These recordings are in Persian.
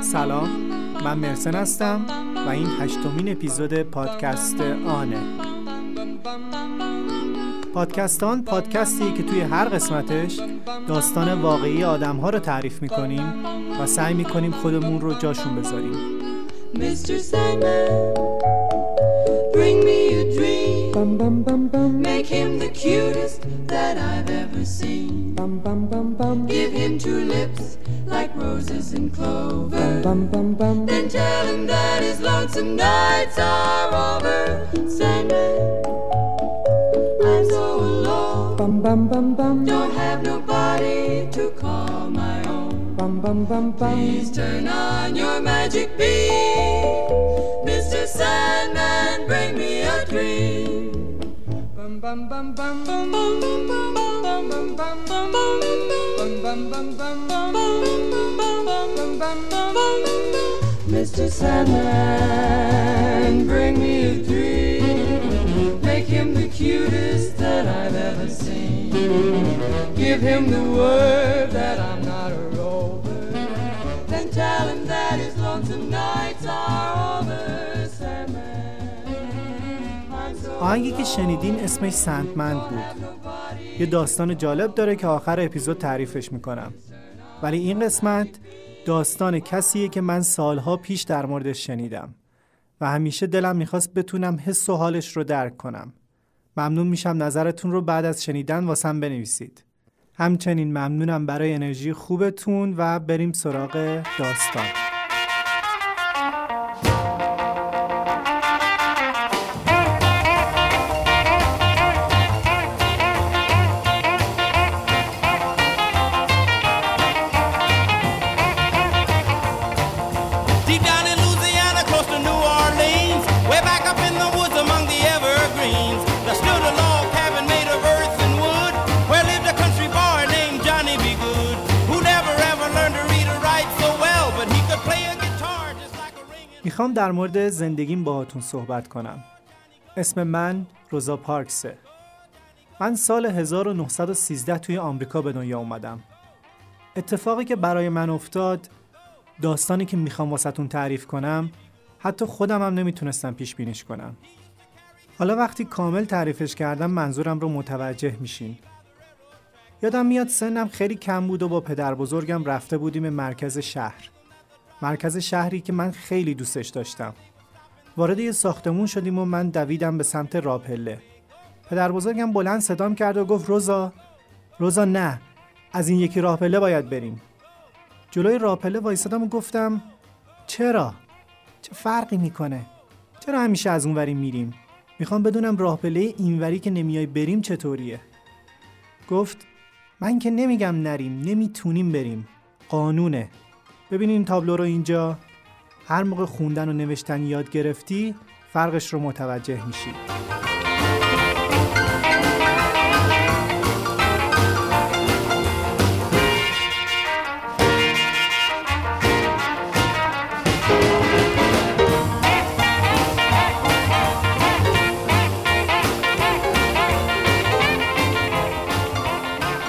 سلام من مرسن هستم و این هشتمین اپیزود پادکست آنه پادکستان پادکستی که توی هر قسمتش داستان واقعی آدم ها رو تعریف می‌کنیم و سعی می‌کنیم خودمون رو جاشون بذاریم Mr. Sandman, bring me a dream. Bum bum bum bum Make him the cutest that I've ever seen. bum bum bum bum Give him two lips like roses and clover. bum bum bum Then tell him that his lonesome nights are over. Sandman, I'm so alone. bum bum bum bum Don't have nobody to call my own. Please turn on your magic beam. Mr. Sandman, bring me a dream. bum bum bum bum Bum, bum, bum, bum, bum, bum, bum, bum, bum, bum, Mr. Sandman, bring me a dream. Make him the cutest that I've ever seen. Give him the word that I'm not a rover. Then tell him that his lonesome nights are over. آهنگی که شنیدین اسمش سندمند بود یه داستان جالب داره که آخر اپیزود تعریفش می‌کنم ولی این قسمت داستان کسیه که من سالها پیش در موردش شنیدم و همیشه دلم می‌خواست بتونم حس و حالش رو درک کنم. ممنون میشم نظرتون رو بعد از شنیدن واسم بنویسید. همچنین ممنونم برای انرژی خوبتون و بریم سراغ داستان. می‌خوام در مورد زندگیم باهاتون صحبت کنم. اسم من روزا پارکسه. من سال 1913 توی آمریکا به دنیا اومدم. اتفاقی که برای من افتاد داستانی که می‌خوام واسهتون تعریف کنم حتی خودم هم نمی‌تونستم پیش بینیش کنم. حالا وقتی کامل تعریفش کردم منظورم رو متوجه میشین. یادم میاد سنم خیلی کم بود و با پدر بزرگم رفته بودیم مرکز شهر. مرکز شهری که من خیلی دوستش داشتم. وارد یه ساختمون شدیم و من دویدم به سمت راپله پدر بزرگم بلند صدام کرد و گفت روزا روزا نه از این یکی راپله باید بریم. جلوی راپله وایسادم و گفتم چرا؟ چه فرقی می‌کنه؟ چرا همیشه از اونوری میریم؟ می‌خوام بدونم راپله اینوری که نمیای بریم چطوریه. گفت من که نمیگم نریم نمی‌تونیم بریم. قانونه. ببینین تابلو رو اینجا. هر موقع خوندن و نوشتن یاد گرفتی فرقش رو متوجه میشی.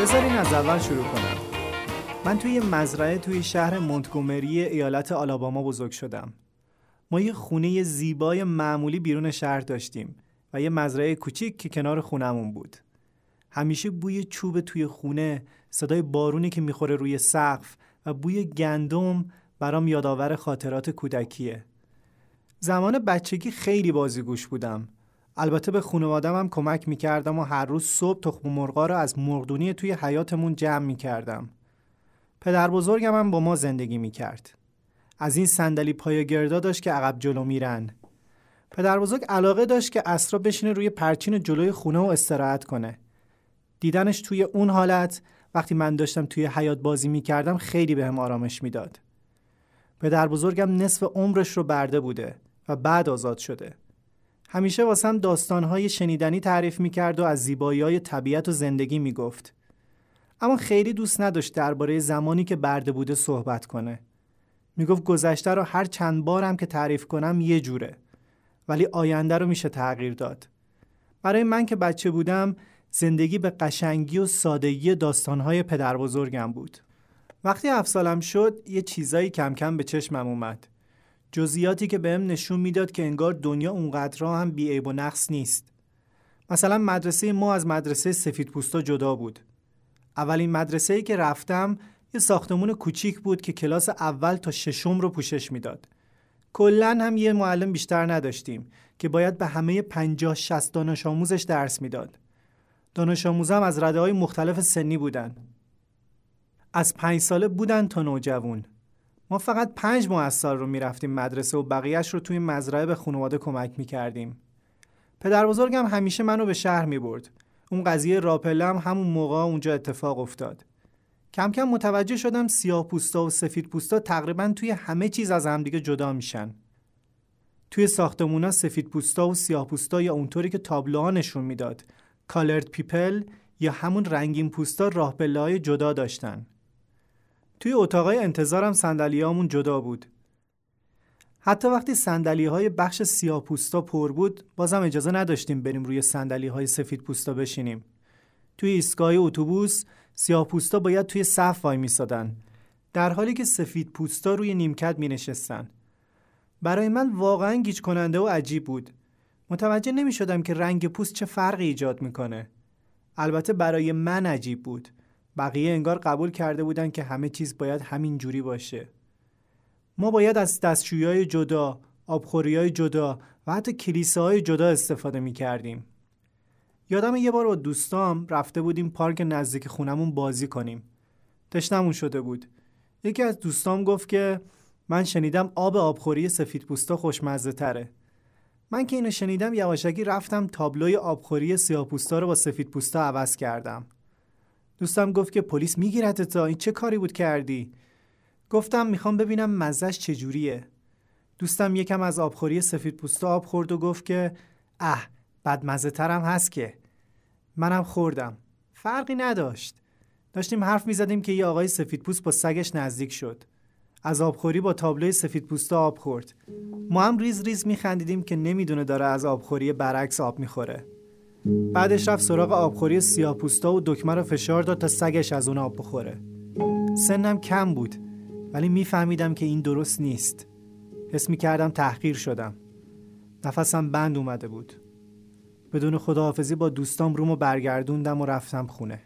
بذارین از اول شروع کنم. من توی مزرعه توی شهر مونتگومری ایالت آلاباما بزرگ شدم. ما یه خونه زیبای معمولی بیرون شهر داشتیم و یه مزرعه کوچیک که کنار خونمون بود. همیشه بوی چوب توی خونه، صدای بارونی که می‌خوره روی سقف و بوی گندم برام یادآور خاطرات کودکیه. زمان بچگی خیلی بازیگوش بودم. البته به خانوادم هم کمک می‌کردم و هر روز صبح تخم مرغا رو از مرغدونی توی حیاتمون جمع می‌کردم. پدر بزرگم هم با ما زندگی می کرد. از این صندلی پای گردا داشت که عقب جلو میرن. پدر بزرگ علاقه داشت که اسرا بشینه روی پرچین جلوی خونه و استراحت کنه. دیدنش توی اون حالت وقتی من داشتم توی حیات بازی می کردم خیلی بهم آرامش می‌داد. پدر بزرگم نصف عمرش رو برده بوده و بعد آزاد شده. همیشه واسم داستانهای شنیدنی تعریف می کرد و از زیبایی های طبیعت و زندگی می گفت. اما خیلی دوست نداشت درباره زمانی که برده بوده صحبت کنه. می‌گفت گذشته رو هر چند بارم که تعریف کنم یه جوره ولی آینده رو میشه تغییر داد. برای من که بچه بودم زندگی به قشنگی و سادگی داستانهای پدر بزرگم بود. وقتی هفت شد یه چیزایی کم کم به چشمم اومد جزئیاتی که بهم نشون می‌داد که انگار دنیا اونقدرها هم بیعیب و نقص نیست مثلا مدرسه ما از مدرسه سفید پوستا جدا بود اولین مدرسه ای که رفتم یه ساختمون کوچیک بود که کلاس اول تا ششم رو پوشش می‌داد. کلا هم یه معلم بیشتر نداشتیم که باید به همه 50 60 دانش آموزش درس می‌داد. دانش آموزم از رده های مختلف سنی بودن. از پنج ساله بودن تا نوجوان. ما فقط پنج ماه از سال رو می‌رفتیم مدرسه و بقیهش رو توی مزرعه به خانواده کمک می‌کردیم. پدر بزرگم همیشه منو به شهر می برد. اون قضیه راپله همون موقع اونجا اتفاق افتاد. کم کم متوجه شدم سیاه پوستا و سفید پوستا تقریبا توی همه چیز از همدیگه جدا میشن. توی ساختمونا سفید پوستا و سیاه پوستا یا اونطوری که تابلوها نشون می‌داد colored people یا همون رنگین پوستا راه جدا داشتن. توی اتاقای انتظارم صندلیامون جدا بود. حتی وقتی صندلی های بخش سیاه پوستا پر بود بازم اجازه نداشتیم بریم روی صندلی های سفید پوستا بشینیم. توی ایستگاه اتوبوس سیاه پوستا باید توی صف وایمیسادن در حالی که سفید پوستا روی نیمکت می نشستن. برای من واقعا گیج کننده و عجیب بود. متوجه نمی شدم که رنگ پوست چه فرقی ایجاد می‌کنه. البته برای من عجیب بود. بقیه انگار قبول کرده بودن که همه چیز باید همین جوری باشه. ما باید از دستشویی جدا، آبخوری جدا و حتی کلیساهای جدا استفاده می کردیم. یادم یه بار با دوستام رفته بودیم پارک نزدیک خونمون بازی کنیم. تشنمون شده بود. یکی از دوستام گفت که من شنیدم آب آبخوری سفید پوستا خوشمزه تره. من که اینو شنیدم یواشکی رفتم تابلوی آبخوری سیاهپوستا رو با سفید پوستا عوض کردم. دوستم گفت که پلیس میگیرت تا این چه کاری بود کردی؟ گفتم می‌خوام ببینم مزش چجوریه. دوستم یکم از آبخوری سفید پوستا آب خورد و گفت که اه بد مزه ترم هست که. منم خوردم. فرقی نداشت. داشتیم حرف می‌زدیم که یه آقای سفید پوست با سگش نزدیک شد. از آبخوری با تابلوی سفید پوستا آب خورد. ما هم ریز ریز میخندیدیم که نمی‌دونه داره از آبخوری برعکس آب می‌خوره. بعدش رفت سراغ آبخوری سیاه پوستا و دکمه رو فشار داد تا سگش از اون آب بخوره. سنم کم بود. ولی میفهمیدم که این درست نیست. حس می کردم تحقیر شدم. نفسم بند اومده بود. بدون خداحافظی با دوستام رومو برگردوندم و رفتم خونه.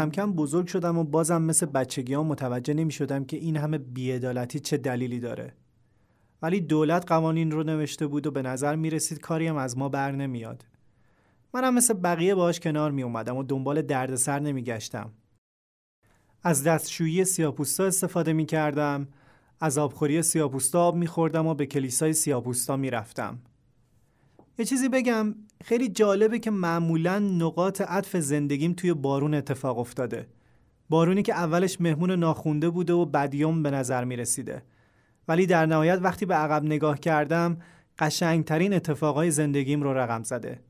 کم کم بزرگ شدم و بازم مثل بچگی ها متوجه نمی شدم که این همه بیعدالتی چه دلیلی داره. ولی دولت قوانین رو نوشته بود و به نظر می رسید کاری هم از ما بر نمیاد. منم مثل بقیه باهاش کنار می اومدم و دنبال دردسر نمی گشتم. از دستشویی سیاپوستا استفاده می کردم، از آبخوری سیاپوستا آب می خوردم و به کلیسای سیاپوستا می رفتم. یه چیزی بگم. خیلی جالبه که معمولا نقاط عطف زندگیم توی بارون اتفاق افتاده. بارونی که اولش مهمون ناخونده بوده و بدیوم به نظر می رسیده ولی در نهایت وقتی به عقب نگاه کردم قشنگترین اتفاقای زندگیم رو رقم زده.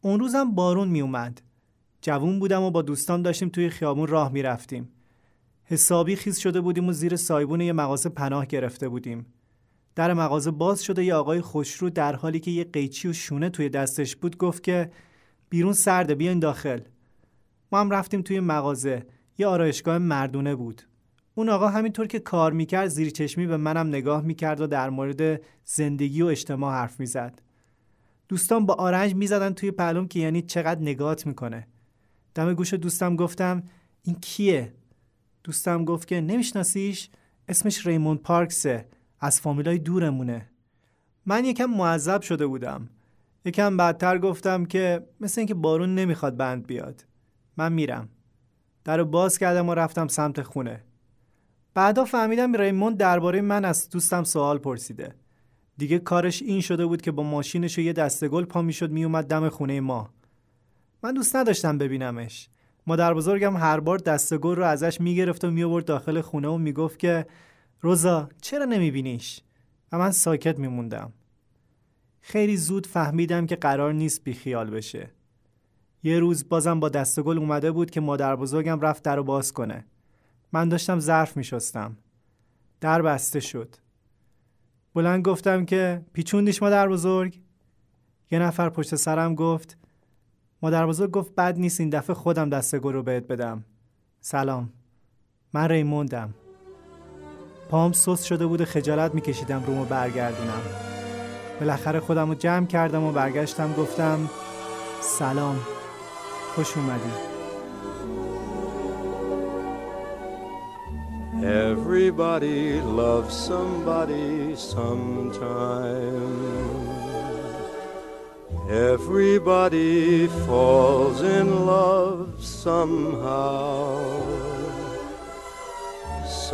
اون روزم بارون می اومد جوون بودم و با دوستان داشتیم توی خیابون راه می رفتیم حسابی خیز شده بودیم و زیر سایبون یه مغازه پناه گرفته بودیم. در مغازه باز شده یه آقای خوشرو در حالی که یه قیچی و شونه توی دستش بود گفت که بیرون سرده بیاین داخل. ما هم رفتیم توی مغازه. یه آرایشگاه مردونه بود. اون آقا همینطور که کار می‌کرد زیر چشمی به منم نگاه می‌کرد و در مورد زندگی و اجتماع حرف می‌زد. دوستان با آرنج می‌زدن توی پلوم که یعنی چقدر نگات می‌کنه. دم گوش دوستم گفتم این کیه؟ دوستم گفت که نمیشناسیش؟ اسمش ریموند پارکسه. از فامیلای دورمونه. من یکم معذب شده بودم. یکم بعدتر گفتم که مثل اینکه بارون نمی‌خواد بند بیاد. من میرم. در رو باز کردم و رفتم سمت خونه. بعدا فهمیدم ریموند درباره من از دوستم سوال پرسیده. دیگه کارش این شده بود که با ماشینش و یه دسته گل پا می‌شد میومد دم خونه ما. من دوست نداشتم ببینمش. مادر بزرگم هر بار دسته گل رو ازش می‌گرفت و میآورد داخل خونه و می‌گفت که روزا چرا نمیبینیش و من ساکت میموندم خیلی زود فهمیدم که قرار نیست بیخیال بشه یه روز بازم با دست گل اومده بود که مادر بزرگم رفت در رو باز کنه من داشتم ظرف می شستم. در بسته شد. بلند گفتم که پیچوندیش مادر بزرگ؟ یه نفر پشت سرم گفت مادر بزرگ گفت بد نیست این دفعه خودم دست گل رو بهت بدم. سلام. من ریموندم. پام سوس شده بود و خجالت میکشیدم رومو برگردونم. بالاخره خودم رو جمع کردم و برگشتم گفتم سلام. خوش اومدی. Everybody loves somebody sometime. Everybody falls in love somehow.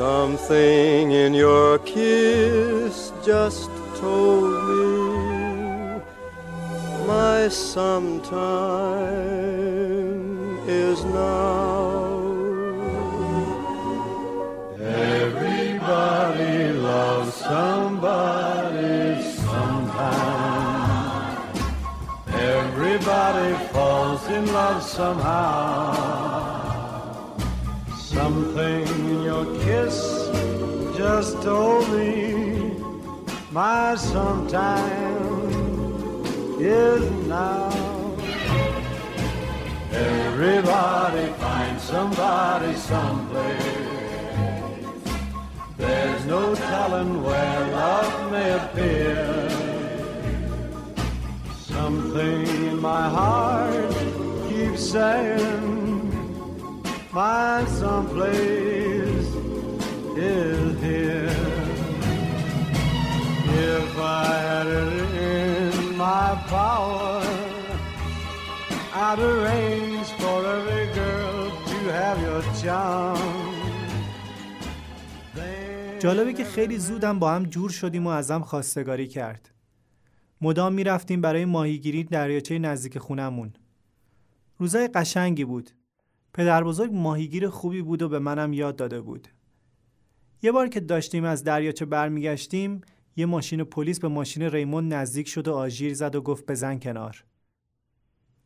Something in your kiss just told me my sometime is now. Everybody loves somebody sometime. Everybody falls in love somehow. Something in your kiss just told me my sometime is now. Everybody finds somebody someplace. There's no telling where love may appear. Something in my heart keeps saying, my someplace is here. If I had it in my power, I'd arrange for every girl to have your charm. جالبه که خیلی زودم با هم جور شدیم و ازم خواستگاری کرد. مدام می‌رفتیم برای ماهیگیری دریاچه نزدیک خونمون. روزای قشنگی بود. پدر بزرگ ماهیگیر خوبی بود و به منم یاد داده بود. یه بار که داشتیم از دریاچه برمیگشتیم یه ماشین پلیس به ماشین ریمون نزدیک شد و آژیر زد و گفت بزن کنار.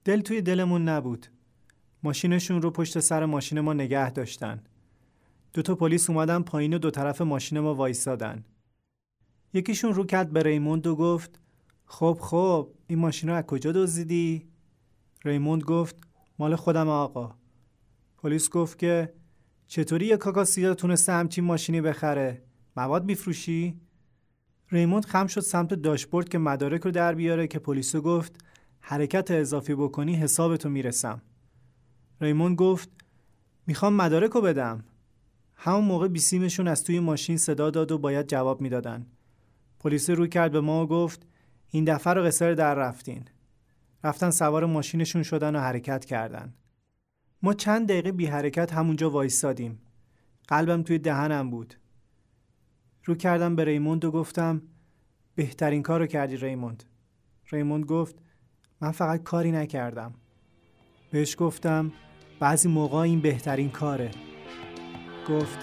دل توی دلمون نبود. ماشینشون رو پشت سر ماشین ما نگه داشتن. دو تا پلیس اومدن پایین و دو طرف ماشین ما وایسادن. یکیشون رو کرد به ریموند و گفت خب خب این ماشین رو از کجا دزدیدی؟ ریموند گفت مال خودم آقا. پلیس گفت که چطوری یه کاکا سیاه تونسته همچین ماشینی بخره؟ مواد میفروشی؟ ریموند خم شد سمت داشبورد که مدارک رو در بیاره که پلیسو گفت حرکت اضافی بکنی حسابتو می‌رسم. ریموند گفت می‌خوام مدارک رو بدم. همون موقع بیسیمشون از توی ماشین صدا داد و باید جواب می‌دادن. پلیس رو کرد به ما و گفت این دفعه رو قصر در رفتین. رفتن سوار ماشینشون شدن و حرکت کردن. ما چند دقیقه بی حرکت همونجا وایستادیم. قلبم توی دهنم بود. رو کردم به ریموند و گفتم بهترین کار رو کردی ریموند. ریموند گفت من فقط کاری نکردم. بهش گفتم بعضی موقع این بهترین کاره. گفت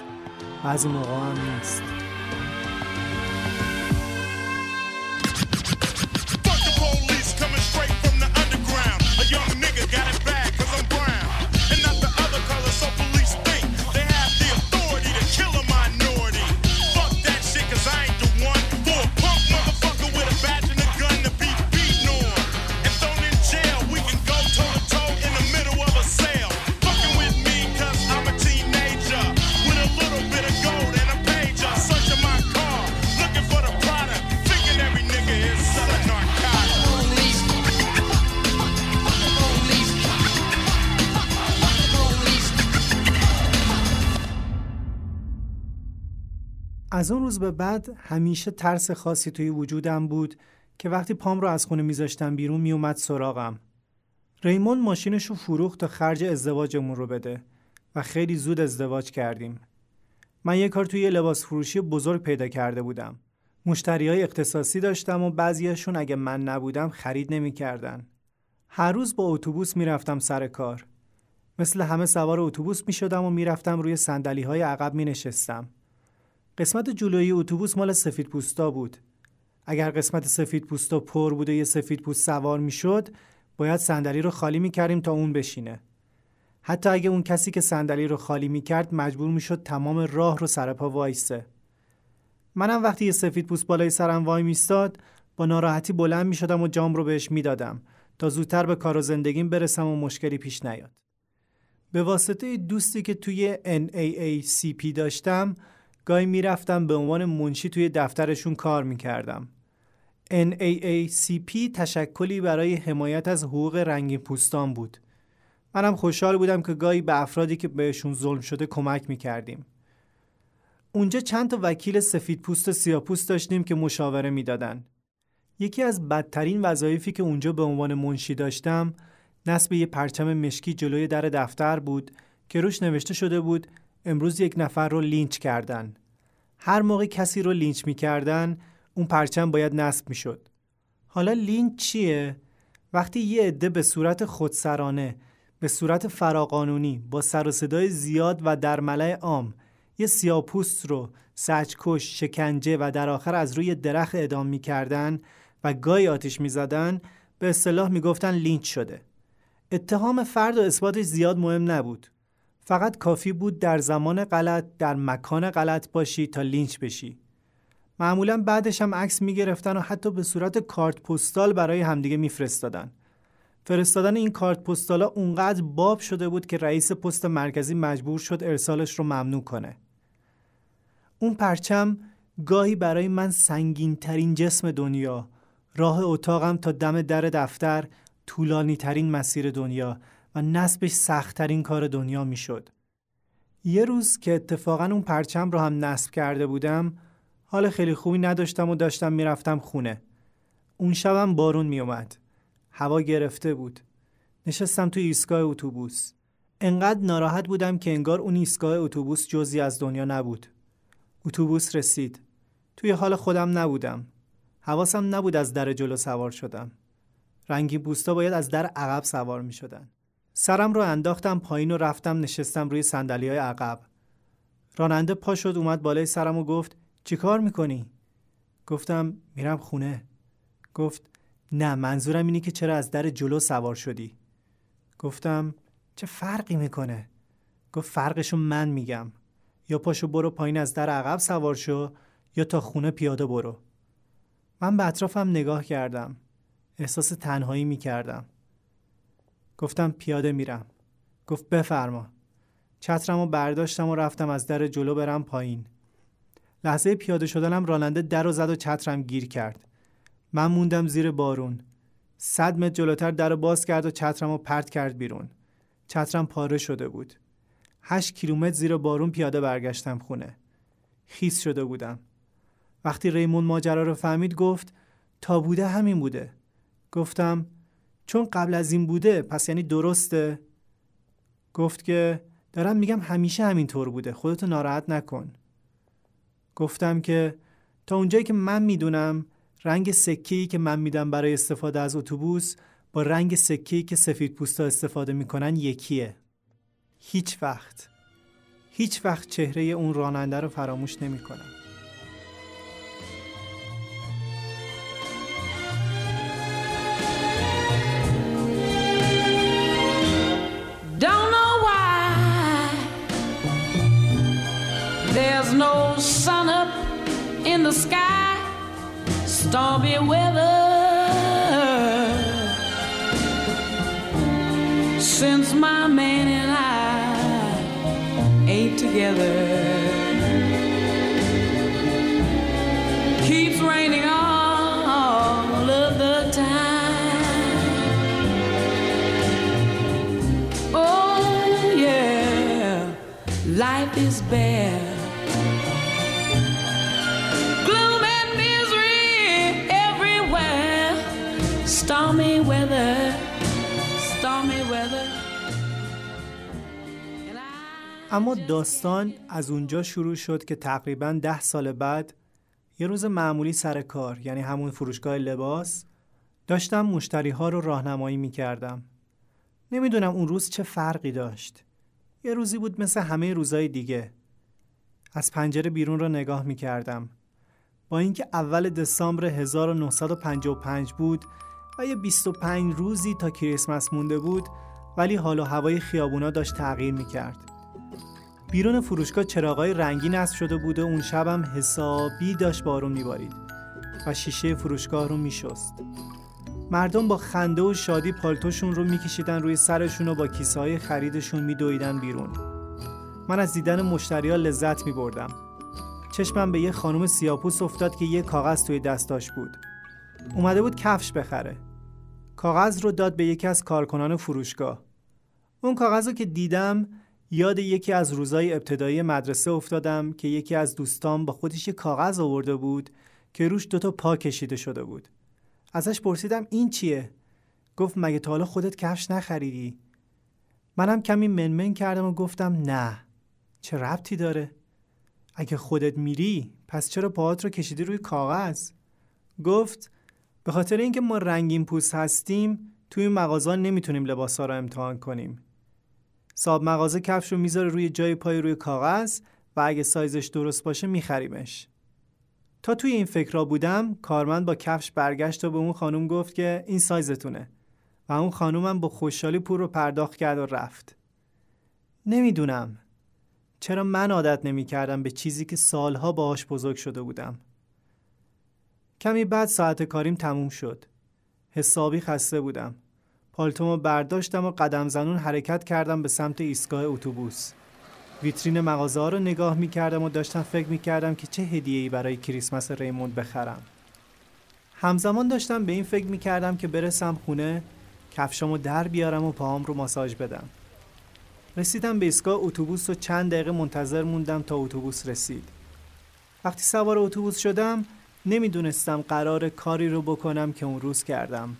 بعضی موقع هم نیست از اون روز به بعد همیشه ترس خاصی توی وجودم بود که وقتی پام رو از خونه میذاشتم بیرون میومد سراغم. ریمون ماشینش رو فروخت تا خرج ازدواجمون رو بده و خیلی زود ازدواج کردیم. من یه کار توی لباس فروشی بزرگ پیدا کرده بودم. مشتری های اختصاصی داشتم و بعضیاشون اگه من نبودم خرید نمی‌کردن. هر روز با اتوبوس می‌رفتم سر کار. مثل همه سوار اتوبوس می شدم و می‌رفتم روی سندلی های عقب می نشستم. قسمت جلویی اتوبوس مال سفید پوستا بود. اگر قسمت سفید پوستا پر بود و یه سفید پوست سوار می شد باید صندلی رو خالی می کردیم تا اون بشینه. حتی اگه اون کسی که صندلی رو خالی می کرد مجبور می شد تمام راه رو سر پا وایسه. منم وقتی یه سفید پوست بالای سرم وای میستاد با ناراحتی بلند می شدم و جام رو بهش می‌دادم تا زودتر به کار و زندگیم برسم و مشکلی پیش نیاد. به واسطه دوستی که توی NAACP داشتم گاهی می‌رفتم به عنوان منشی توی دفترشون کار می‌کردم. NAACP تشکلی برای حمایت از حقوق رنگین پوستان بود. منم خوشحال بودم که گاهی به افرادی که بهشون ظلم شده کمک می‌کردیم. اونجا چند تا وکیل سفید پوست و سیاه پوست داشتیم که مشاوره می‌دادن. یکی از بدترین وظایفی که اونجا به عنوان منشی داشتم نصب یه پرچم مشکی جلوی در دفتر بود که روش نوشته شده بود امروز یک نفر رو لینچ کردن. هر موقع کسی رو لینچ می‌کردن اون پرچم باید نصب می‌شد. حالا لینچ چیه؟ وقتی یه عده به صورت خودسرانه به صورت فراقانونی با سر و صدای زیاد و در ملأ عام یه سیاپوست رو سچکش، شکنجه و در آخر از روی درخت اعدام می‌کردن و گاهی آتیش می‌زدن به اصطلاح می‌گفتن لینچ شده. اتهام فرد و اثباتش زیاد مهم نبود. فقط کافی بود در زمان غلط در مکان غلط باشی تا لینچ بشی. معمولا بعدش هم عکس می‌گرفتن و حتی به صورت کارت پستال برای همدیگه میفرستادن. فرستادن این کارت پستالا اونقدر باب شده بود که رئیس پست مرکزی مجبور شد ارسالش رو ممنوع کنه. اون پرچم گاهی برای من سنگین ترین جسم دنیا راه اتاقم تا دم در دفتر طولانی ترین مسیر دنیا و نصبش سختترین کار دنیا می‌شد. یه روز که اتفاقا اون پرچم رو هم نصب کرده بودم حال خیلی خوبی نداشتم و داشتم می‌رفتم خونه. اون شبم بارون میومد. هوا گرفته بود. نشستم توی ایستگاه اتوبوس. انقدر ناراحت بودم که انگار اون ایستگاه اتوبوس جزی از دنیا نبود. اتوبوس رسید. توی حال خودم نبودم. حواسم نبود از در جلو سوار شدم. رنگی بوستا باید از در عقب سوار می شدن. سرم رو انداختم پایین و رفتم نشستم روی سندلی های عقب. راننده پا شد اومد بالای سرم و گفت چی کار می‌کنی؟ گفتم میرم خونه. گفت نه منظورم اینه که چرا از در جلو سوار شدی؟ گفتم چه فرقی می‌کنه؟ گفت فرقشو من میگم. یا پاشو برو پایین از در عقب سوار شو یا تا خونه پیاده برو. من به اطرافم نگاه کردم. احساس تنهایی می‌کردم. گفتم پیاده میرم. گفت بفرما. چترم و برداشتم و رفتم از در جلو برم پایین. لحظه پیاده شدنم راننده در و زد و چترم گیر کرد. من موندم زیر بارون. صد متر جلوتر در باز کرد و چترم رو پرت کرد بیرون. چترم پاره شده بود. هشت کیلومتر زیر بارون پیاده برگشتم خونه. خیس شده بودم. وقتی ریمون ماجرا رو فهمید گفت تا بوده همین بوده. گفتم چون قبل از این بوده پس یعنی درسته؟ گفت که دارم میگم همیشه همینطور بوده خودتو ناراحت نکن. گفتم که تا اونجایی که من می‌دونم رنگ سکه‌ای که من میدم برای استفاده از اتوبوس با رنگ سکه‌ای که سفید پوستا استفاده می‌کنن یکیه. هیچ وقت هیچ وقت چهره اون راننده رو فراموش نمی‌کنم. Stormy weather. Since my man and I ain't together, keeps raining all of the time. Oh, yeah, life is bare. اما داستان از اونجا شروع شد که تقریبا ده سال بعد یه روز معمولی سر کار یعنی همون فروشگاه لباس داشتم مشتری ها رو راهنمایی می کردم. نمی‌دونم اون روز چه فرقی داشت. یه روزی بود مثل همه روزای دیگه. از پنجره بیرون رو نگاه می کردم. با اینکه اول دسامبر 1955 بود و یه 25 روزی تا کریسمس مونده بود ولی حال و هوای خیابونا داشت تغییر می کرد. بیرون فروشگاه چراغای رنگی نصب شده بود و اون شبم حسابی داشت بارون میبارید و شیشه فروشگاه رو میشست. مردم با خنده و شادی پالتوشون رو میکشیدن روی سرشون و با کیسه های خریدشون میدویدن بیرون. من از دیدن مشتریا لذت میبردم. چشمم به یه خانم سیاپوس افتاد که یه کاغذ توی دستاش بود. اومده بود کفش بخره. کاغذ رو داد به یکی از کارکنان فروشگاه. اون کاغذ رو که دیدم یاد یکی از روزای ابتدایی مدرسه افتادم که یکی از دوستان با خودش یه کاغذ آورده بود که روش دوتا پا کشیده شده بود. ازش پرسیدم این چیه؟ گفت مگه تا حالا خودت کفش نخریدی؟ منم کمی منمن کردم و گفتم نه. چه ربطی داره؟ اگه خودت میری پس چرا پاهات رو کشیدی روی کاغذ؟ گفت به خاطر اینکه ما رنگین پوست هستیم توی مغازه نمی‌تونیم لباسا رو امتحان کنیم. صاحب مغازه کفش رو می‌ذاره روی جای پای روی کاغذ و اگه سایزش درست باشه میخریمش. تا توی این فکر بودم کارمند با کفش برگشت و به اون خانم گفت که این سایزتونه و اون خانومم با خوشحالی پول رو پرداخت کرد و رفت. نمی‌دونم چرا من عادت نمی کردم به چیزی که سالها باهاش بزرگ شده بودم. کمی بعد ساعت کاریم تموم شد. حسابی خسته بودم. پالتومو برداشتم و قدم زنون حرکت کردم به سمت ایستگاه اتوبوس. ویترین مغازه ها رو نگاه می کردم و داشتم فکر می کردم که چه هدیه ای برای کریسمس ریموند بخرم. همزمان داشتم به این فکر می کردم که برسم خونه کفشامو در بیارم و پاهام رو ماساژ بدم. رسیدم به ایستگاه اتوبوس و چند دقیقه منتظر موندم تا اتوبوس رسید. وقتی سوار اتوبوس شدم نمی‌دونستم قرار کاری رو بکنم که اون روز کردم.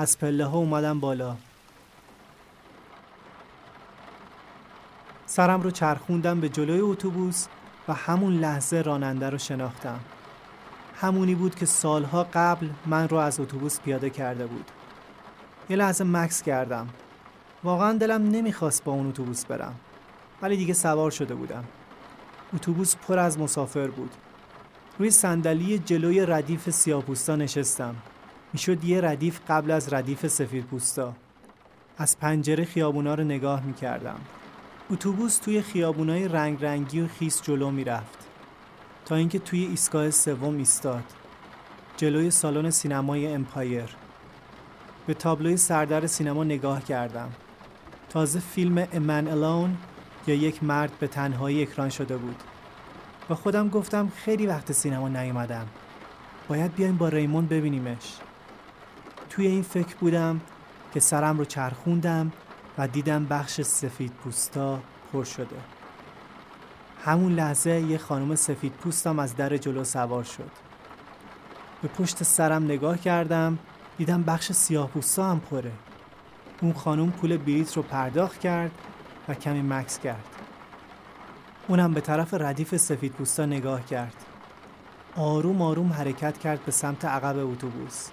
از پله ها اومدم بالا. سرم رو چرخوندم به جلوی اتوبوس و همون لحظه راننده رو شناختم. همونی بود که سالها قبل من رو از اتوبوس پیاده کرده بود. یه لحظه مکس کردم. واقعا دلم نمی‌خواست با اون اتوبوس برم ولی دیگه سوار شده بودم. اتوبوس پر از مسافر بود. روی صندلی جلوی ردیف سیاپوستا نشستم. می‌شد یه ردیف قبل از ردیف سفید پوستا از پنجره خیابونا رو نگاه می‌کردم. اتوبوس توی خیابونای رنگ رنگی و خیس جلو می‌رفت. تا اینکه توی ایستگاه سوم ایستاد. جلوی سالن سینمای امپایر. به تابلوی سردر سینما نگاه کردم. تازه فیلم امن الون یا یک مرد به تنهایی اکران شده بود. و خودم گفتم خیلی وقت سینما نیومدم. باید بیایم با ریمون ببینیمش. توی این فکر بودم که سرم رو چرخوندم و دیدم بخش سفید پوستا پر شده. همون لحظه یه خانم سفید پوستم از در جلو سوار شد. به پشت سرم نگاه کردم دیدم بخش سیاه پوستا هم پره. اون خانم پول بلیت رو پرداخت کرد و کمی مکس کرد. اونم به طرف ردیف سفید پوستا نگاه کرد. آروم آروم حرکت کرد به سمت عقب اتوبوس.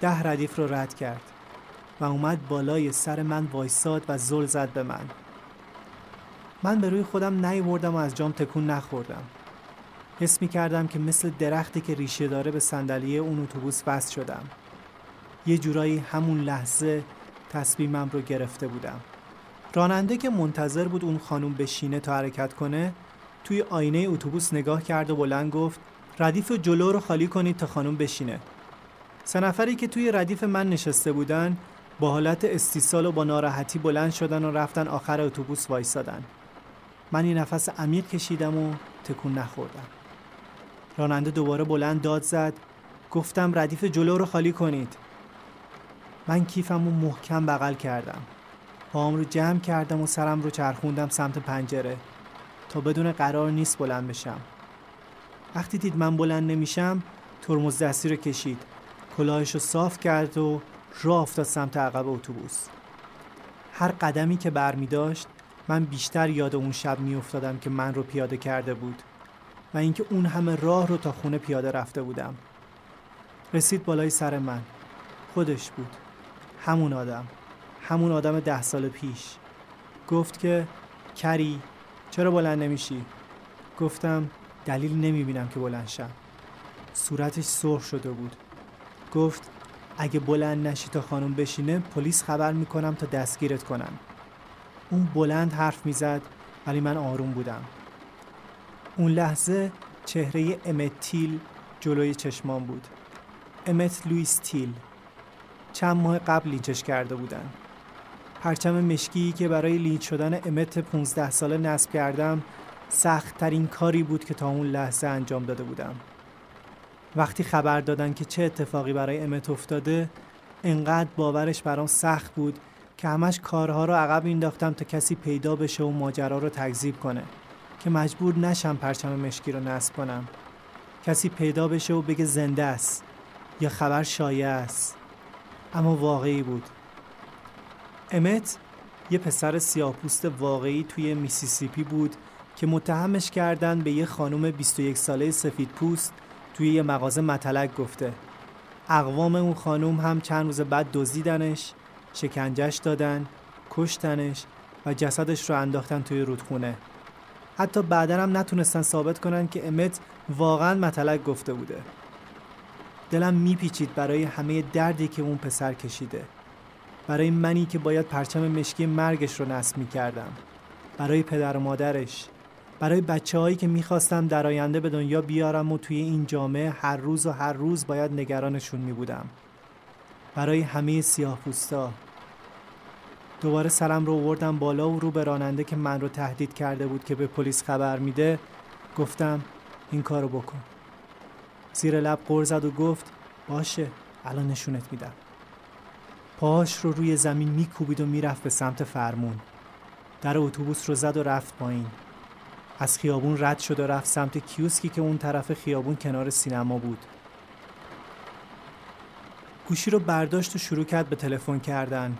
ده ردیف رو رد کرد و اومد بالای سر من وایساد و زل زد به من. من به روی خودم نیوردم و از جام تکون نخوردم. حس می کردم که مثل درختی که ریشه داره به صندلی اون اتوبوس وصل شدم. یه جورایی همون لحظه تصمیمم رو گرفته بودم. راننده که منتظر بود اون خانم بشینه تا حرکت کنه توی آینه اتوبوس نگاه کرد و بلند گفت ردیف جلو رو خالی کنید تا خانم بشینه. سه نفری که توی ردیف من نشسته بودن با حالت استیصال و با ناراحتی بلند شدن و رفتن آخر اتوبوس وایسادن. من این نفس عمیق کشیدم و تکون نخوردم. راننده دوباره بلند داد زد. گفتم ردیف جلو رو خالی کنید. من کیفم رو محکم بغل کردم. پاهم رو جمع کردم و سرم رو چرخوندم سمت پنجره تا بدون قرار نیست بلند بشم. وقتی دید من بلند نمیشم ترمز دستی رو کشید. کلاهش رو صاف کرد و راه افتاد سمت عقب اتوبوس. هر قدمی که بر می داشت من بیشتر یاد اون شب می افتادم که من رو پیاده کرده بود و اینکه اون همه راه رو تا خونه پیاده رفته بودم. رسید بالای سر من. خودش بود. همون آدم. همون آدم ده سال پیش. گفت که کری چرا بلند نمیشی؟ گفتم دلیل نمی‌بینم که بلند شم. صورتش سرخ شده بود. گفت اگه بلند نشی تا خانم بشینه پلیس خبر می‌کنم تا دستگیرت کنن. اون بلند حرف می‌زد ولی من آروم بودم. اون لحظه چهره امت تیل جلوی چشمام بود. امت لویس تیل. چند ماه قبل لینچش کرده بودن. پرچم مشکی که برای لینچ شدن امت 15 ساله نصب کردم سخت ترین کاری بود که تا اون لحظه انجام داده بودم. وقتی خبر دادن که چه اتفاقی برای امت افتاده انقدر باورش برام سخت بود که همش کارها رو عقب انداختم تا کسی پیدا بشه و ماجرا رو تکذیب کنه که مجبور نشم پرچم مشکی رو نصب کنم. کسی پیدا بشه و بگه زنده است یا خبر شایع است. اما واقعی بود. امت یه پسر سیاهپوست واقعی توی میسیسیپی بود که متهمش کردن به یه خانم 21 ساله سفید پوست توی یه مغازه متلک گفته. اقوام اون خانم هم چند روز بعد دزدیدنش شکنجش دادن کشتنش و جسدش رو انداختن توی رودخونه. حتی بعدا هم نتونستن ثابت کنن که امت واقعا متلک گفته بوده. دلم میپیچید برای همه دردی که اون پسر کشیده. برای منی که باید پرچم مشکی مرگش رو نصب می‌کردم. برای پدر و مادرش. برای بچه هایی که می‌خواستم در آینده به دنیا بیارم و توی این جامعه هر روز و هر روز باید نگرانشون میبودم. برای همه سیاه پوستا دوباره سرم رو وردم بالا و رو به راننده که من رو تهدید کرده بود که به پلیس خبر میده گفتم این کارو بکن. زیر لب غر زد و گفت باشه الان نشونت میدم. پاهاش رو روی زمین میکوبید و می‌رفت به سمت فرمون. در اتوبوس رو زد و رفت پایین. از خیابون رد شد و رفت سمت کیوسکی که اون طرف خیابون کنار سینما بود. گوشی رو برداشت و شروع کرد به تلفن کردن.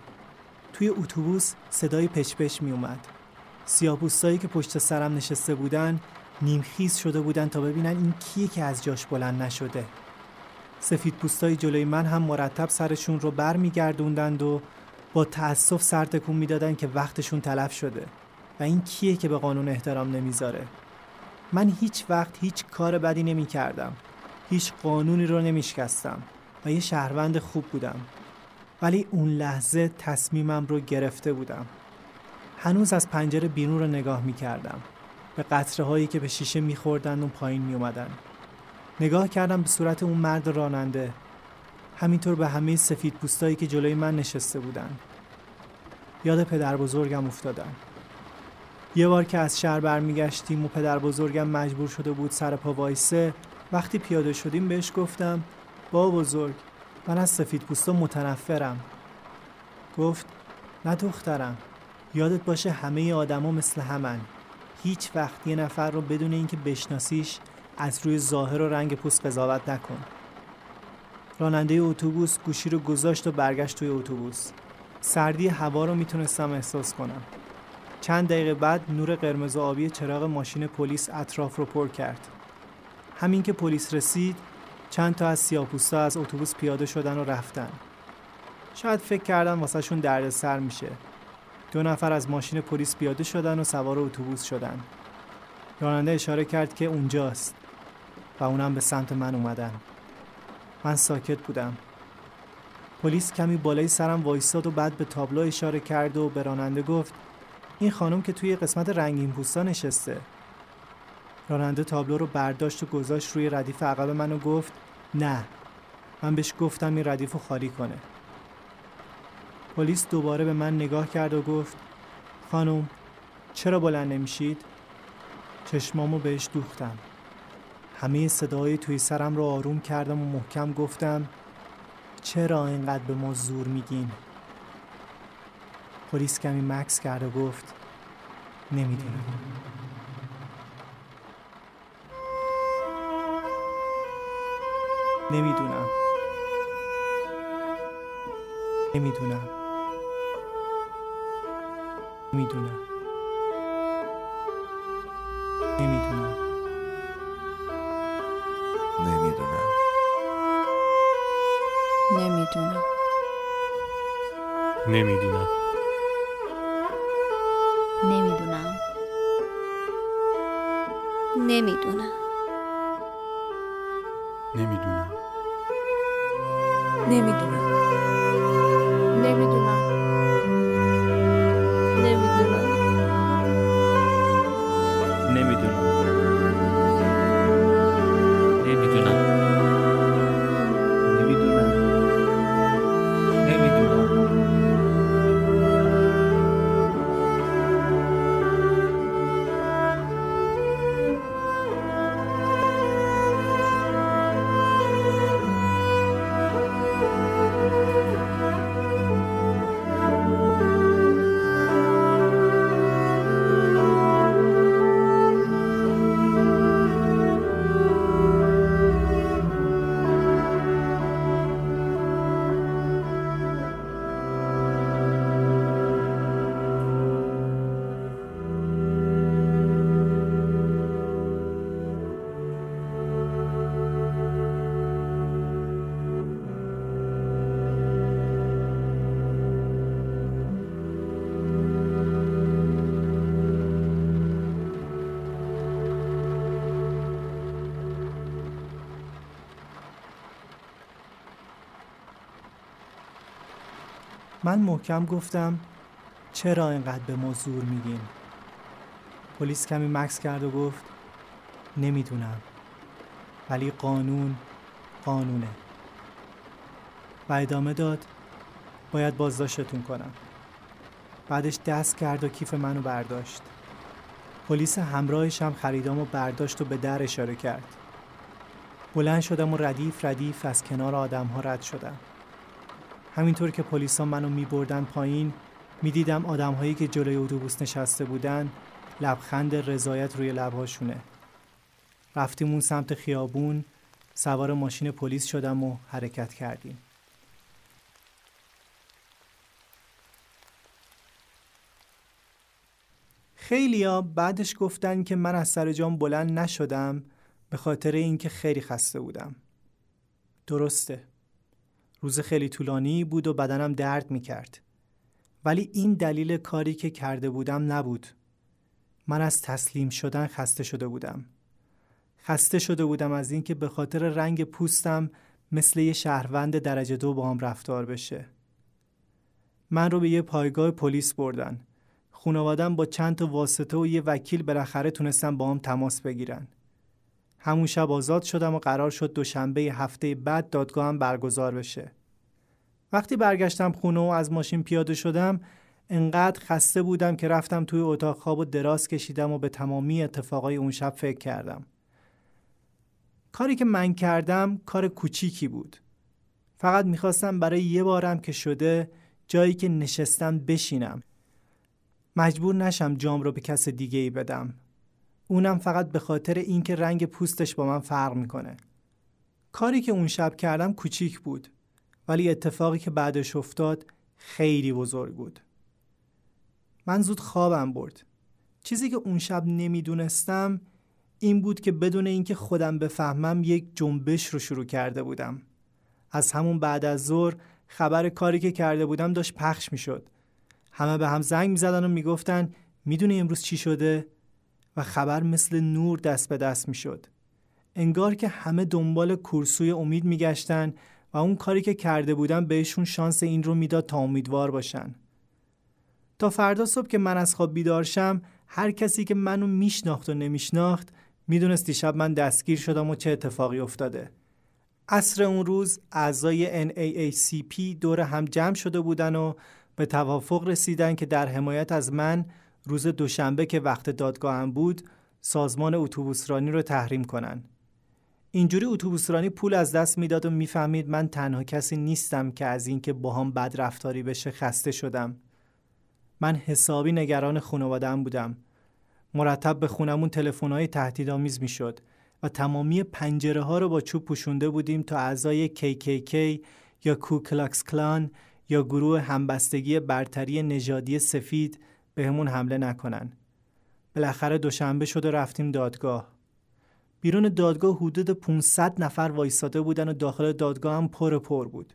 توی اتوبوس صدای پچ می اومد. سیاپوستایی که پشت سرم نشسته بودن نیمخیز شده بودن تا ببینن این کیه که از جاش بلند نشده. سفید پوستای جلوی من هم مرتب سرشون رو بر میگردوندند و با تأسف سر تکون می‌دادن که وقتشون تلف شده. و این کیه که به قانون احترام نمی‌ذاره؟ من هیچ وقت هیچ کار بدی نمی کردم هیچ قانونی رو نمیشکستم و یه شهروند خوب بودم. ولی اون لحظه تصمیمم رو گرفته بودم. هنوز از پنجره بیرون رو نگاه می کردم به قطره هایی که به شیشه می خوردن و پایین می اومدن. نگاه کردم به صورت اون مرد راننده. همینطور به همه سفید پوستایی که جلوی من نشسته بودن. یاد پدر بزرگم افتادم. یه بار که از شهر برمیگشتیم و پدر بزرگم مجبور شده بود سر پا وایسه وقتی پیاده شدیم بهش گفتم با بزرگ من از سفید پوستا متنفرم. گفت نه دخترم یادت باشه همه آدما مثل همن. هیچ وقت یه نفر رو بدون اینکه بشناسیش از روی ظاهر و رنگ پوست قضاوت نکن. راننده اتوبوس گوشی رو گذاشت و برگشت توی اتوبوس. سردی هوا رو می‌تونستم احساس کنم. چند دقیقه بعد نور قرمز و آبی چراغ ماشین پلیس اطراف رو پر کرد. همین که پلیس رسید چند تا از سیاپوستا از اتوبوس پیاده شدن و رفتن. شاید فکر کردن درد سر میشه. دو نفر از ماشین پلیس پیاده شدن و سوار اتوبوس شدن. راننده اشاره کرد که اونجاست و اونم به سمت من اومدن. من ساکت بودم. پلیس کمی بالای سرم وایستاد و بعد به تابلو اشاره کرد و به راننده گفت این خانم که توی قسمت رنگین پوستا نشسته راننده تابلو رو برداشت و گذاشت روی ردیف عقب من و گفت نه من بهش گفتم این ردیف رو خالی کنه پلیس دوباره به من نگاه کرد و گفت خانم چرا بلند نمیشید؟ چشمامو بهش دوختم همه صدای توی سرم رو آروم کردم و محکم گفتم چرا اینقدر به ما زور میگین؟ پلیس کمی مکس کرد و گفت نمی‌دونم. نمی‌دونم. نمی‌دونم. می‌دونم نمی‌دونم. نمی‌دونم. نمی‌دونم. نمی‌دونم. نمی‌دونم. من محکم گفتم چرا اینقدر به ما زور میگین؟ پلیس کمی مکس کرد و گفت نمی‌دونم ولی قانون قانونه. و ادامه داد باید بازداشتتون کنم. بعدش دست کرد و کیف منو برداشت. پلیس همراهش هم خریدام و برداشت و به در اشاره کرد. بلند شدم و ردیف ردیف از کنار آدم ها رد شدم. همینطور که پلیسا منو می بردن پایین می دیدم آدم هایی که جلوی اتوبوس نشسته بودن لبخند رضایت روی لبهاشونه. رفتیم اون سمت خیابون سوار ماشین پلیس شدم و حرکت کردیم. خیلیا بعدش گفتن که من از سر جام بلند نشدم به خاطر اینکه خیلی خسته بودم. درسته. روز خیلی طولانی بود و بدنم درد می کرد. ولی این دلیل کاری که کرده بودم نبود. من از تسلیم شدن خسته شده بودم. خسته شده بودم از اینکه به خاطر رنگ پوستم مثل یه شهروند درجه دو با هم رفتار بشه. من رو به یه پایگاه پلیس بردن. خانوادم با چند تا واسطه و یه وکیل بالاخره تونستن با هم تماس بگیرن. همون شب آزاد شدم و قرار شد دوشنبه هفته بعد دادگاهم برگزار بشه. وقتی برگشتم خونه و از ماشین پیاده شدم انقدر خسته بودم که رفتم توی اتاق خواب و دراز کشیدم و به تمامی اتفاقای اون شب فکر کردم. کاری که من کردم کار کوچیکی بود. فقط می‌خواستم برای یه بارم که شده جایی که نشستم بشینم. مجبور نشم جام رو به کس دیگه ای بدم. اونم فقط به خاطر اینکه رنگ پوستش با من فرق می‌کنه. کاری که اون شب کردم کوچیک بود ولی اتفاقی که بعدش افتاد خیلی بزرگ بود. من زود خوابم برد. چیزی که اون شب نمی‌دونستم این بود که بدون اینکه خودم بفهمم یک جنبش رو شروع کرده بودم. از همون بعد از ظهر خبر کاری که کرده بودم داشت پخش می‌شد. همه به هم زنگ می‌زدن و می‌گفتن می‌دونی امروز چی شده؟ و خبر مثل نور دست به دست می‌شد. انگار که همه دنبال کورسوی امید میگشتن و اون کاری که کرده بودم بهشون شانس این رو می‌داد تا امیدوار باشن. تا فردا صبح که من از خواب بیدار شم هر کسی که منو میشناخت و نمیشناخت می‌دونست دیشب من دستگیر شدم و چه اتفاقی افتاده. عصر اون روز اعضای NAACP دور هم جمع شده بودن و به توافق رسیدن که در حمایت از من روز دوشنبه که وقت دادگاهم بود سازمان اتوبوسرانی رو تحریم کنن. اینجوری اتوبوسرانی پول از دست می‌داد و می‌فهمید من تنها کسی نیستم که از اینکه باهام بد رفتاری بشه خسته شدم. من حسابی نگران خانواده‌ام بودم. مرتب به خونمون تلفن‌های تهدیدآمیز می‌شد و تمامی پنجره ها رو با چوب پوشونده بودیم تا اعضای KKK یا کوکلاکس کلان یا گروه همبستگی برتری نژادی سفید بهمون حمله نکنن بالاخره دوشنبه شد و رفتیم دادگاه بیرون دادگاه حدود 500 نفر وایستاده بودن و داخل دادگاه هم پر پر بود.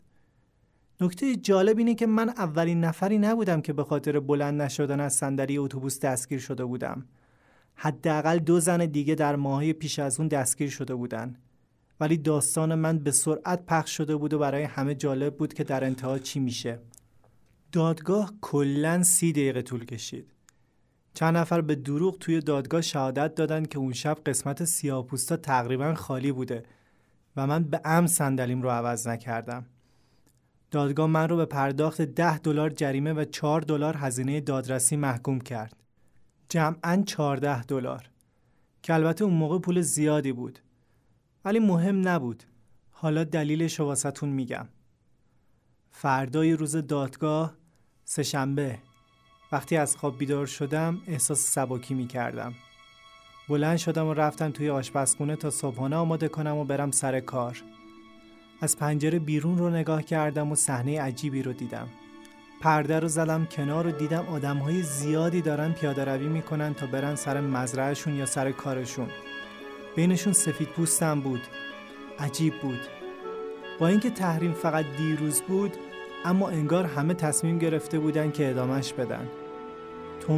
نکته جالب اینه که من اولین نفری نبودم که به خاطر بلند نشدن از صندلی اتوبوس دستگیر شده بودم. حداقل دو زن دیگه در ماهای پیش از اون دستگیر شده بودن. ولی داستان من به سرعت پخش شده بود و برای همه جالب بود که در انتها چی میشه. دادگاه کلا سی دقیقه طول کشید. چند نفر به دروغ توی دادگاه شهادت دادن که اون شب قسمت سیاه‌پوستا تقریبا خالی بوده و من به ام صندلیم رو عوض نکردم. دادگاه من رو به پرداخت 10 دلار جریمه و 4 دلار هزینه دادرسی محکوم کرد. جمعاً 14 دلار. که البته اون موقع پول زیادی بود. ولی مهم نبود. حالا دلیلش رو واسهتون میگم. فردای روز دادگاه سهشنبه وقتی از خواب بیدار شدم احساس سباکی می کردم. بلند شدم و رفتم توی آشپزخونه تا صبحانه آماده کنم و برم سر کار. از پنجره بیرون رو نگاه کردم و صحنه عجیبی رو دیدم. پرده رو زدم کنار و دیدم آدم های زیادی دارن پیاده روی می‌کنن تا برن سر مزرعهشون یا سر کارشون. بینشون سفید پوستم بود. عجیب بود. با اینکه تحریم فقط دیروز بود اما انگار همه تصمیم گرفته بودن که ادامش بدن.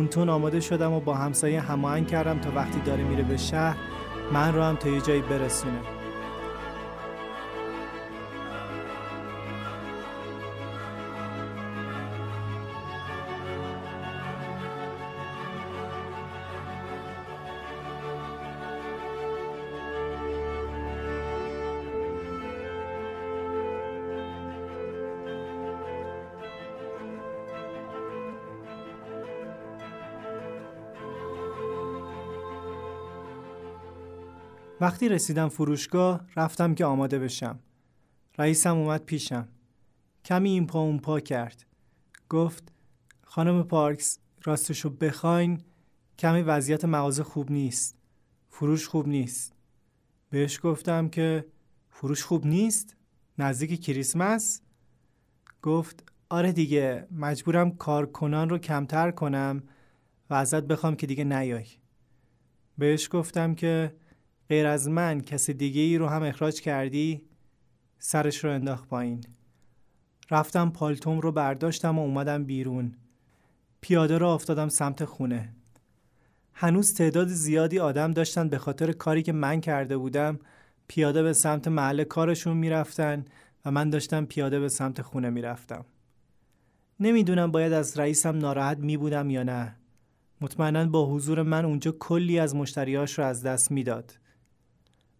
تون آماده شدم و با همسایه هماهنگ کردم تا وقتی داره میره به شهر من رو هم تا یه جایی برسونه. وقتی رسیدم فروشگاه رفتم که آماده بشم. رئیسم اومد پیشم. کمی این پا اون پا کرد. گفت خانم پارکس راستشو بخواین کمی وضعیت مغازه خوب نیست. فروش خوب نیست. بهش گفتم که فروش خوب نیست؟ نزدیک کریسمس؟ گفت آره دیگه مجبورم کارکنان رو کمتر کنم و ازت بخوام که دیگه نیای. بهش گفتم که غیر از من کسی دیگه ای رو هم اخراج کردی؟ سرش رو انداخت پایین. رفتم پالتوم رو برداشتم و اومدم بیرون. پیاده رو افتادم سمت خونه. هنوز تعداد زیادی آدم داشتن به خاطر کاری که من کرده بودم پیاده به سمت محل کارشون می‌رفتن و من داشتم پیاده به سمت خونه می‌رفتم. نمی‌دونم باید از رئیسم ناراحت می بودم یا نه. مطمئنا با حضور من اونجا کلی از مشتریاش رو از دست می‌داد.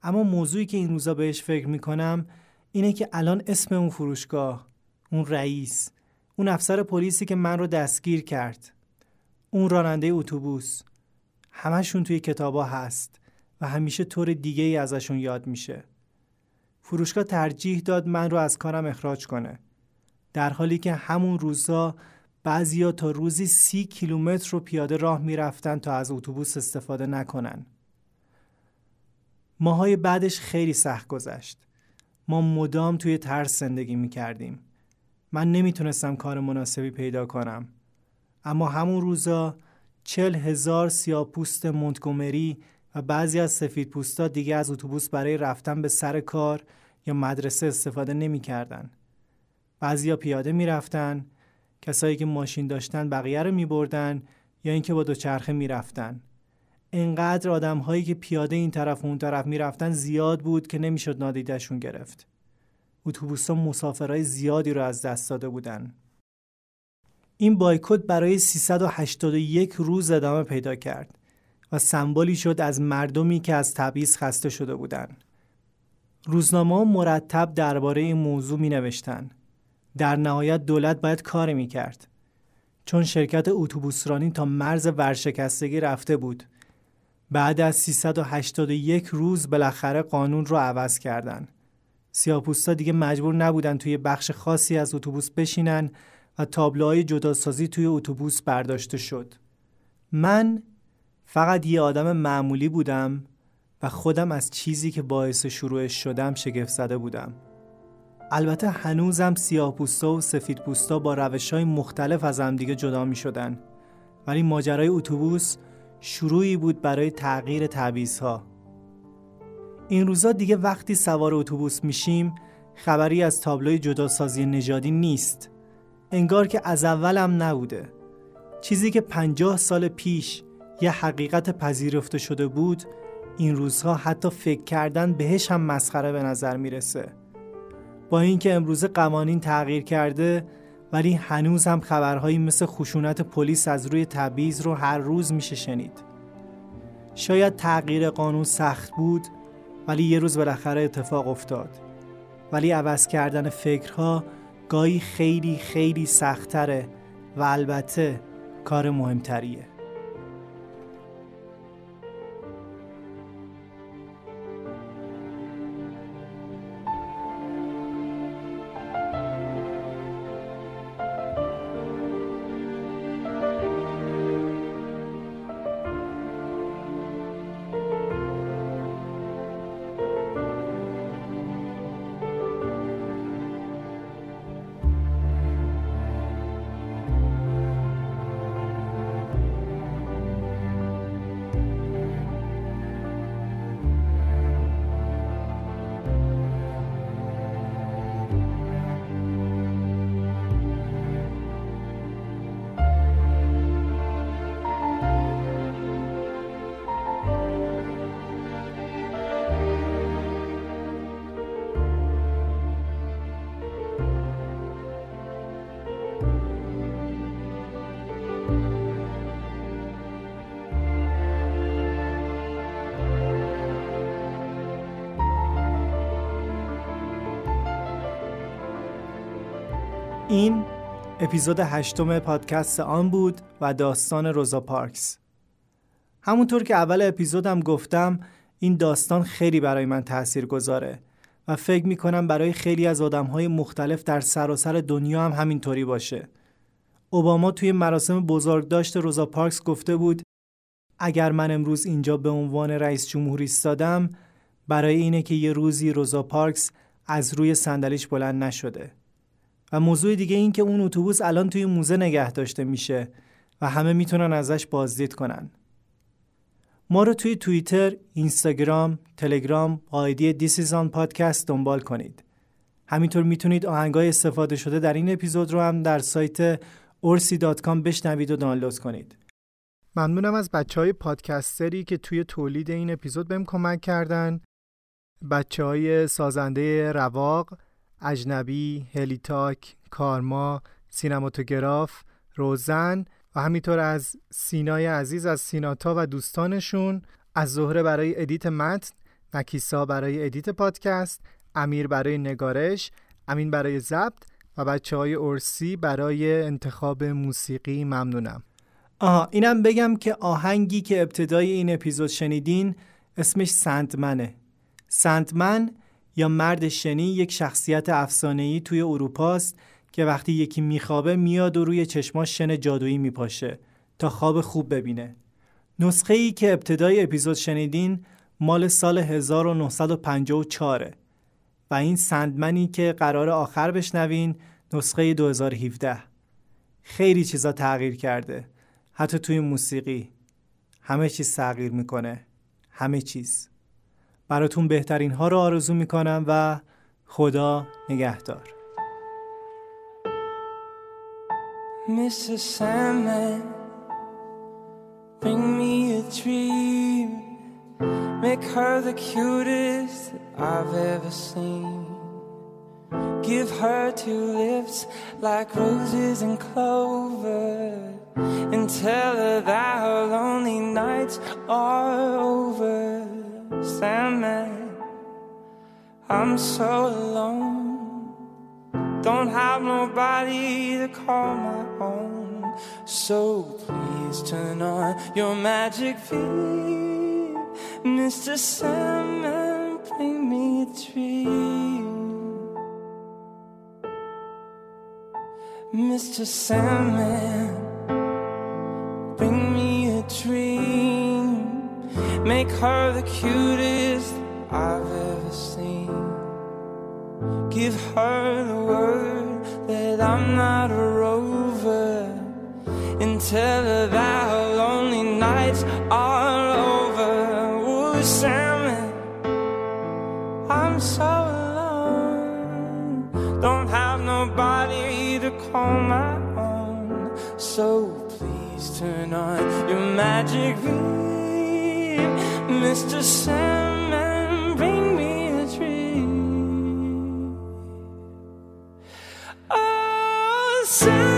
اما موضوعی که این روزا بهش فکر می‌کنم اینه که الان اسم اون فروشگاه اون رئیس اون افسر پلیسی که من رو دستگیر کرد اون راننده اتوبوس همشون توی کتابا هست و همیشه طور دیگه ای ازشون یاد میشه. فروشگاه ترجیح داد من رو از کارم اخراج کنه. در حالی که همون روزا بعضیا تا روزی سی کیلومتر رو پیاده راه می‌رفتن تا از اتوبوس استفاده نکنن. ماهای بعدش خیلی سخت گذشت. ما مدام توی ترس زندگی می کردیم. من نمی‌تونستم کار مناسبی پیدا کنم. اما همون روزا چل هزار سیاپوست مونتگومری و بعضی از سفید پوستا دیگه از اتوبوس برای رفتن به سر کار یا مدرسه استفاده نمی کردن. بعضیا پیاده می رفتن، کسایی که ماشین داشتن بقیه رو می بردن یا اینکه با دوچرخه می رفتن. انقدر آدم هایی که پیاده این طرف و اون طرف می‌رفتن زیاد بود که نمی‌شد نادیدشون گرفت. اتوبوس ها مسافرهای زیادی رو از دست داده بودن. این بایکوت برای 381 روز ادامه پیدا کرد و سمبولی شد از مردمی که از تبعیض خسته شده بودند. روزنامه مرتب درباره این موضوع می نوشتن. در نهایت دولت باید کاری می کرد. چون شرکت اتوبوسرانی تا مرز ورشکستگی رفته بود بعد از 381 روز بالاخره قانون رو عوض کردن. سیاپوستا دیگه مجبور نبودن توی بخش خاصی از اتوبوس بشینن و تابلوهای جداسازی توی اتوبوس برداشته شد. من فقط یه آدم معمولی بودم و خودم از چیزی که باعث شروعش شدم شگفت زده بودم. البته هنوزم سیاه پوستا و سفید پوستا با روش های مختلف از هم دیگه جدا می شدن. ولی ماجرای اتوبوس شروعی بود برای تغییر تعویضها. این روزا دیگه وقتی سوار اتوبوس میشیم خبری از تابلوی جداسازی نژادی نیست. انگار که از اولم نبوده. چیزی که پنجاه سال پیش یه حقیقت پذیرفته شده بود این روزها حتی فکر کردن بهش هم مسخره به نظر می‌رسه. با اینکه امروزه قوانین تغییر کرده ولی هنوز هم خبرهایی مثل خشونت پلیس از روی تبعیض رو هر روز میشه شنید. شاید تغییر قانون سخت بود ولی یه روز بالاخره اتفاق افتاد. ولی عوض کردن فکرها گاهی خیلی خیلی سختره و البته کار مهمتریه. این اپیزود هشتم پادکست آن بود و داستان روزا پارکس. همونطور که اول اپیزودم گفتم این داستان خیلی برای من تأثیر گذاره و فکر می‌کنم برای خیلی از آدمهای مختلف در سراسر دنیا هم همینطوری باشه. اوباما توی مراسم بزرگداشت روزا پارکس گفته بود اگر من امروز اینجا به عنوان رئیس جمهور ایستادم برای اینه که یه روزی روزا پارکس از روی صندلیش بلند نشده. و موضوع دیگه این که اون اتوبوس الان توی موزه نگه داشته میشه و همه می‌تونن ازش بازدید کنن. ما رو توی توییتر، اینستاگرام، تلگرام با آیدی دیسیزان پادکست دنبال کنید. همینطور می‌تونید آهنگای استفاده شده در این اپیزود رو هم در سایت orsi.com بشنوید و دانلود کنید. ممنونم از بچه های پادکستری که توی تولید این اپیزود بهم کمک کردن. بچه های سازنده رواق، اجنبی، هلیتاک، کارما، سینماتوگراف، روزن و همینطور از سینای عزیز از سیناتا و دوستانشون از زهره برای edit متن نکیسا برای edit پادکست امیر برای نگارش امین برای ضبط و بچه های ارسی برای انتخاب موسیقی. ممنونم. آها اینم بگم که آهنگی که ابتدای این اپیزود شنیدین اسمش سندمنه. سندمن یا مرد شنی یک شخصیت افسانه‌ای توی اروپاست که وقتی یکی میخوابه میاد و روی چشماش شن جادویی میپاشه تا خواب خوب ببینه. نسخه ای که ابتدای اپیزود شنیدین مال سال 1954 و این سندمنی که قرار آخر بشنوین نسخه 2017 خیلی چیزا تغییر کرده. حتی توی موسیقی. همه چیز تغییر می‌کنه. همه چیز. براتون بهترین ها رو آرزو می‌کنم و خدا نگهدار Mrs. Bring me a dream. Make her the cutest I've ever seen. Give her two lips like roses and clover. And tell her that her lonely nights are over. Sandman, I'm so alone. Don't have nobody to call my own. So please turn on your magic feed. Mr. Sandman, bring me a dream. Mr. Sandman, Make her the cutest I've ever seen. Give her the word that I'm not a rover. And tell her that her lonely nights are over. Ooh, Sammy, I'm so alone. Don't have nobody to call my own. So please turn on your magic Mr. Sandman, bring me a dream. Oh, Sandman,